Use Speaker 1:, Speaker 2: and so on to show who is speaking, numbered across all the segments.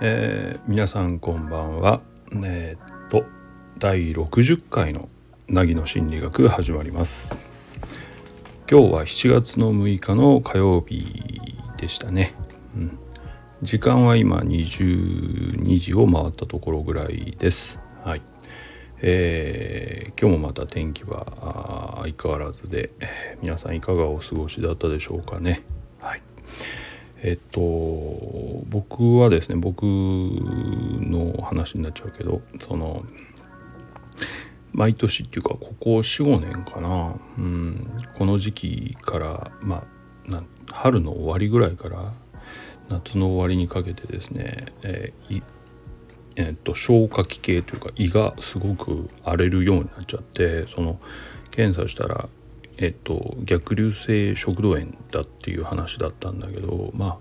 Speaker 1: えー、皆さんこんばんは。えー、っと第60回の凪の心理学始まります。今日は7月の6日の火曜日でしたね、うん、時間は今22時を回ったところぐらいです。はい。えー、今日もまた天気は相変わらずで皆さんいかがお過ごしだったでしょうかね。はい。えっと僕はですね僕の話になっちゃうけどその毎年っていうかここ45年かな、うん、この時期からまあ春の終わりぐらいから夏の終わりにかけてですね、えーえー、と消化器系というか胃がすごく荒れるようになっちゃってその検査したらえっと、逆流性食道炎だっていう話だったんだけどま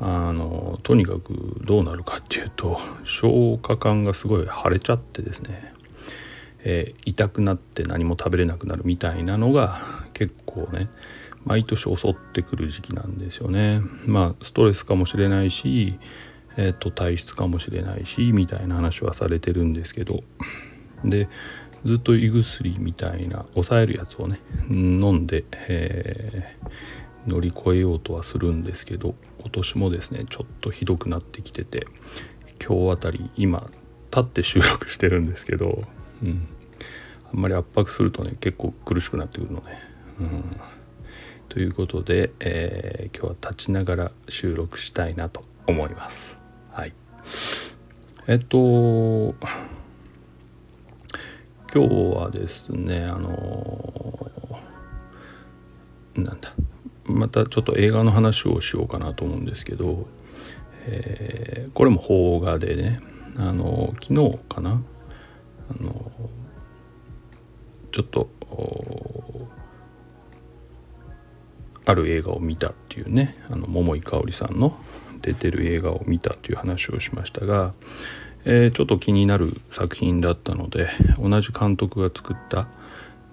Speaker 1: ああのとにかくどうなるかっていうと消化管がすごい腫れちゃってですね、えー、痛くなって何も食べれなくなるみたいなのが結構ね毎年襲ってくる時期なんですよね。まあストレスかもしれないし、えー、と体質かもしれないしみたいな話はされてるんですけど。でずっと胃薬みたいな抑えるやつをね飲んで、えー、乗り越えようとはするんですけど今年もですねちょっとひどくなってきてて今日あたり今立って収録してるんですけど、うん、あんまり圧迫するとね結構苦しくなってくるので、うん、ということで、えー、今日は立ちながら収録したいなと思います。はい、えっと今日はですねあのなんだまたちょっと映画の話をしようかなと思うんですけど、えー、これも邦画でねあの昨日かなあのちょっとある映画を見たっていうねあの桃井かおりさんの出てる映画を見たっていう話をしましたがえー、ちょっと気になる作品だったので同じ監督が作った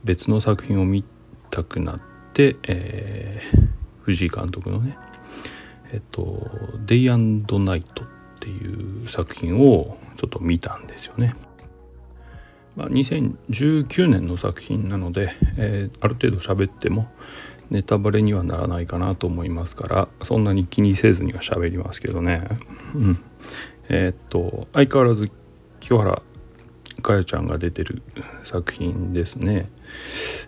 Speaker 1: 別の作品を見たくなって、えー、藤井監督のねえっと「デイナイト」っていう作品をちょっと見たんですよね。まあ、2019年の作品なので、えー、ある程度喋ってもネタバレにはならないかなと思いますからそんなに気にせずには喋りますけどね。うんえー、っと相変わらず清原かやちゃんが出てる作品ですね、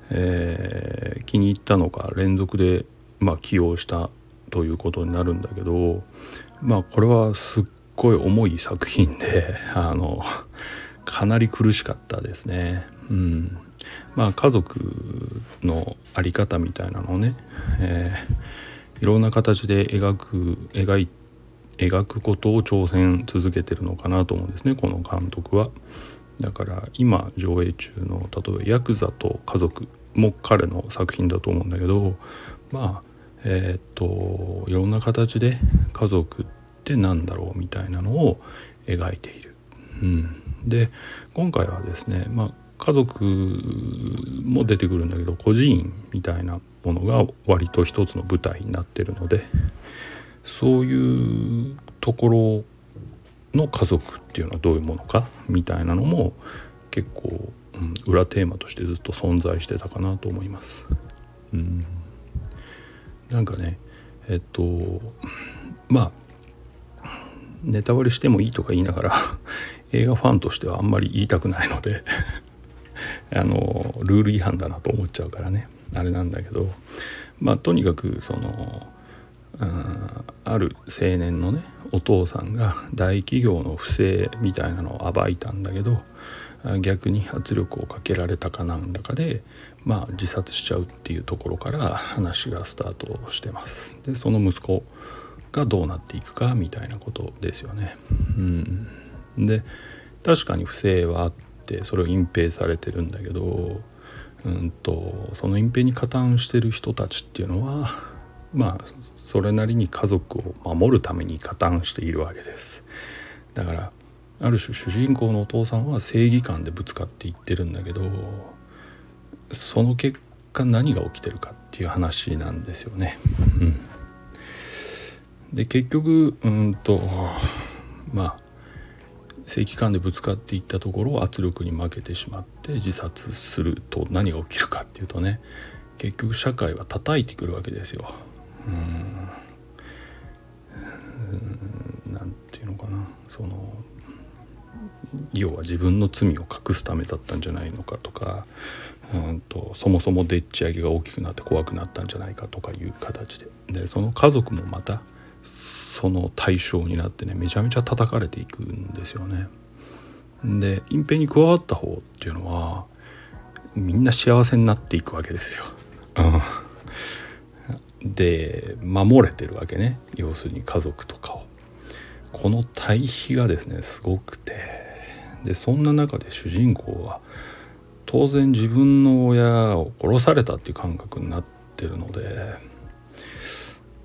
Speaker 1: えー、気に入ったのか連続で、まあ、起用したということになるんだけどまあこれはすっごい重い作品であのかなり苦しかったですね。うん、まあ家族の在り方みたいなのをね、えー、いろんな形で描く描い描くことを挑戦続けてるのかなと思うんですねこの監督は。だから今上映中の例えば「ヤクザと家族」も彼の作品だと思うんだけどまあえー、っといろんな形で家族って何だろうみたいなのを描いている。うん、で今回はですね、まあ、家族も出てくるんだけど孤児院みたいなものが割と一つの舞台になってるのでそういうところの家族っていうのはどういうものかみたいなのも結構、うん、裏テーマとしてずっと存在してたかなと思います。うん、なんかねえっとまあネタバレしてもいいとか言いながら映画ファンとしてはあんまり言いたくないので あのルール違反だなと思っちゃうからねあれなんだけどまあとにかくそのあある青年のねお父さんが大企業の不正みたいなのを暴いたんだけど逆に圧力をかけられたかなんだかでまあ自殺しちゃうっていうところから話がスタートしてます。でその息子がどうなっていくかみたいなことですよね。うん、で確かに不正はあってそれを隠蔽されてるんだけど、うんとその隠蔽に加担してる人たちっていうのはまあそれなりに家族を守るために加担しているわけですだからある種主人公のお父さんは正義感でぶつかっていってるんだけどその結干何が起きてるかっていう話なんですよね。うん、で結局うんとまあ正規間でぶつかっていったところを圧力に負けてしまって自殺すると何が起きるかっていうとね結局社会は叩いてくるわけですよ。うん。なんていうのかな。その要は自分の罪を隠すためだったんじゃないのかとかうんとそもそもでっち上げが大きくなって怖くなったんじゃないかとかいう形で。でその家族もまたその対象になってねめちゃめちゃ叩かれていくんですよね。で隠蔽に加わった方っていうのはみんな幸せになっていくわけですよ。で守れてるわけね要するに家族とかを。この対比がですねすごくてでそんな中で主人公は当然自分の親を殺されたっていう感覚になってるので、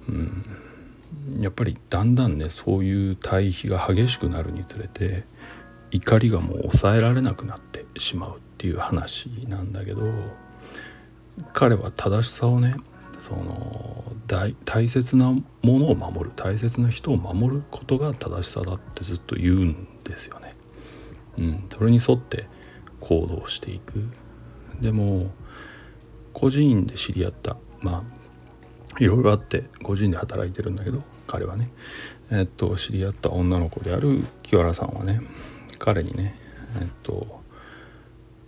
Speaker 1: うん、やっぱりだんだんねそういう対比が激しくなるにつれて怒りがもう抑えられなくなってしまうっていう話なんだけど彼は正しさをねその大切なものを守る大切な人を守ることが正しさだってずっと言うんですよね。うん、それに沿って行動していくでも個人で知り合ったまあいろいろあって個人で働いてるんだけど彼はね。えっと知り合った女の子である清原さんはね彼にねえっと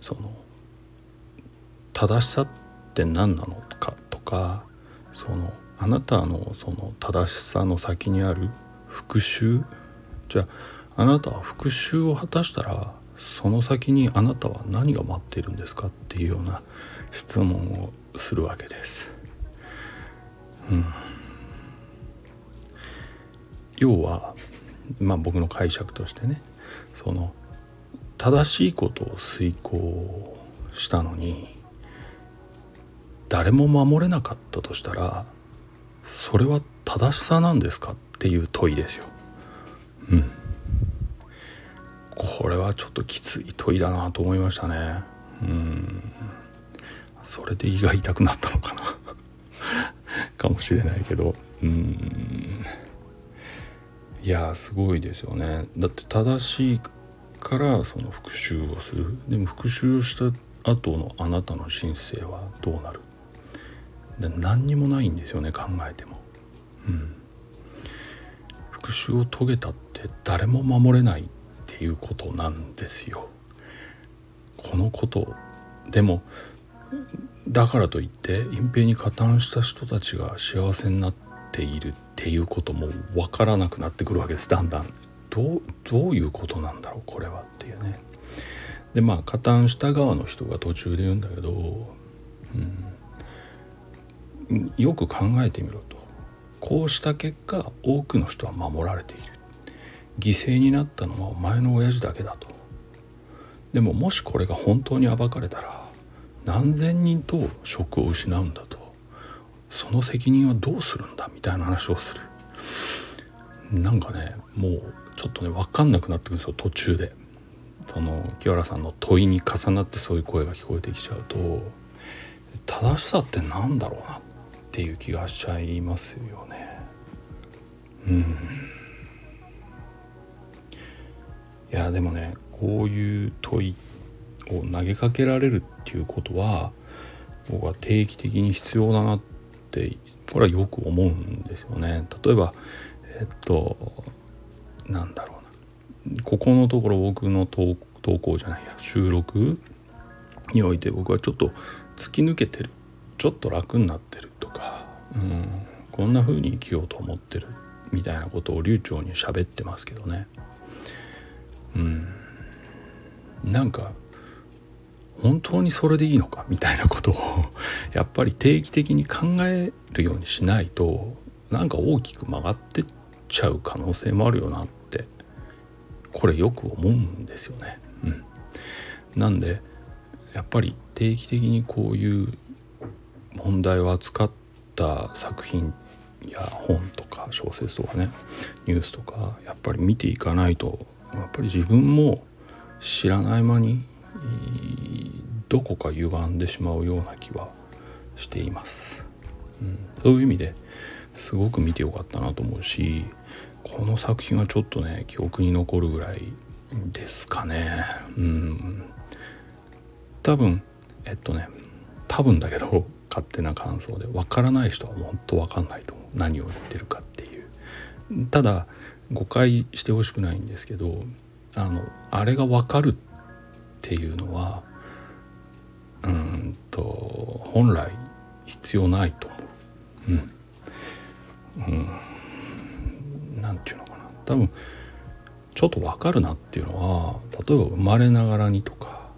Speaker 1: その正しさって何なのかとかそのあなたのその正しさの先にある復讐？じゃああなたは復讐を果たしたらその先にあなたは何が待っているんですか？っていうような質問をするわけです。うん、要はまあ僕の解釈としてねその正しいことを遂行したのに誰も守れなかったとしたらそれは正しさなんですかっていう問いですよ。うん。これはちょっときつい問いだなと思いましたね。うん。それで胃が痛くなったのかな かもしれないけど。うん。いやすごいですよね。だって正しいからその復讐をする。でも復讐をした後のあなたの人生はどうなる？で何にもないんですよね考えても。うん、復讐を遂げたって誰も守れないっていうことなんですよ。このことでもだからといって隠蔽に加担した人たちが幸せになっているっていうことも分からなくなってくるわけです。だんだん。どうどういうことなんだろうこれはっていうね。でまあ加担した側の人が途中で言うんだけど、うん、よく考えてみろと。こうした結果多くの人は守られている。犠牲になったのはお前の親父だけだと。でももしこれが本当に暴かれたら何千人と職を失うんだと。その責任はどうするんだみたいな話をする。なんかねもうちょっとね分かんなくなってくるんですよ途中で。その清原さんの問いに重なってそういう声が聞こえてきちゃうと。正しさって何だろうなっていう気がしちゃいますよね。うん。いやでもねこういう問いを投げかけられるっていうことは僕は定期的に必要だなってこれはよく思うんですよね。例えばえっとなんだろうな。ここのところ僕の投稿じゃないや収録において僕はちょっと突き抜けてる。ちょっと楽になってるとかうん、こんな風に生きようと思ってる。みたいなことを流暢に喋ってますけどね。うん。なんか本当にそれでいいのかみたいなことを やっぱり定期的に考えるようにしないとなんか大きく曲がってっちゃう可能性もあるよなってこれよく思うんですよね。うん、なんでやっぱり定期的にこういう問題を扱ってった作品や本とか小説とかねニュースとかやっぱり見ていかないとやっぱり自分も知らない間にどこか歪んでしまうような気はしています、うん、そういう意味ですごく見てよかったなと思うしこの作品はちょっとね記憶に残るぐらいですかね。うん。多分えっとね多分だけど勝手な感想で分からない人は本当分かんないと思う。何を言ってるかっていう。ただ誤解してほしくないんですけどあのあれが分かるってていうのはうんと本来必要ないと思う。うんうん、ていうのかな多分ちょっと分かるなっていうのは例えば生まれながらにとか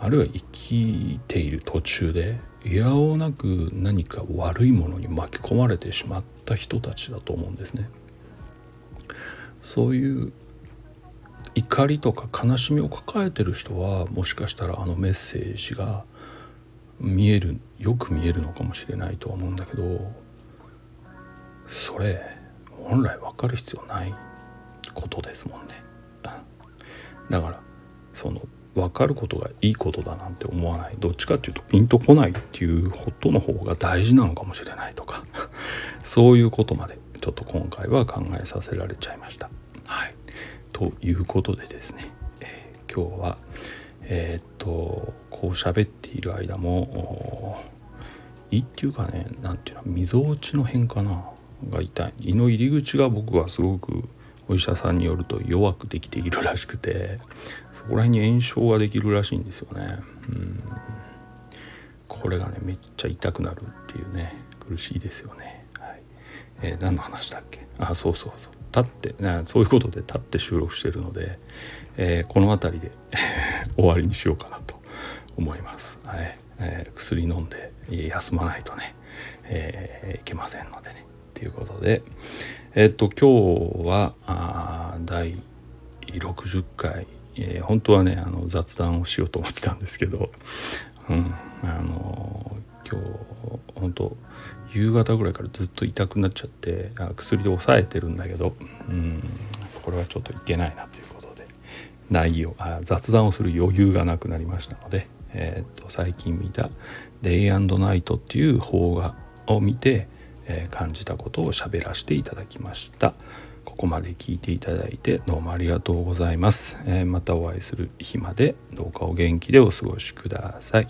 Speaker 1: あるいは生きている途中でいやおなく何か悪いものに巻き込まれてしまった人たちだと思うんですね。そういう怒りとか悲しみを抱えてる人はもしかしたらあのメッセージが見えるよく見えるのかもしれないとは思うんだけどそれ本来分かる必要ないことですもんね。だからその分かることがいいことだなんて思わないどっちかっていうとピンとこないっていうことの方が大事なのかもしれないとか そういうことまでちょっと今回は考えさせられちゃいました。はい、ということでですね、えー、今日はえー、っとこう喋っている間も胃っていうかね何ていうのみぞおちの辺かなが痛い。胃の入り口が僕はすごくお医者さんによると弱くできているらしくてそこら辺に炎症ができるらしいんですよね。うん。これがねめっちゃ痛くなるっていうね苦しいですよね。はい。えー、何の話だっけ？あそうそうそう。立ってそういうことで立って収録しているので、えー、この辺りで 終わりにしようかなと思います、はい。えー、薬飲んで休まないとね、えー、いけませんのでね。ということでえっと今日はあ第60回、えー、本当はねあの雑談をしようと思ってたんですけど、うん、あの今日本当夕方ぐらいからずっと痛くなっちゃってあ薬で抑えてるんだけど、うん、これはちょっといけないなということで内容あ雑談をする余裕がなくなりましたので、えー、と最近見た「デイナイト」っていう邦画を見てえ感じたことを喋らせていただきました。ここまで聞いていただいてどうもありがとうございます、えまたお会いする日までどうかお元気でお過ごしください。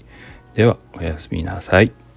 Speaker 1: ではおやすみなさい。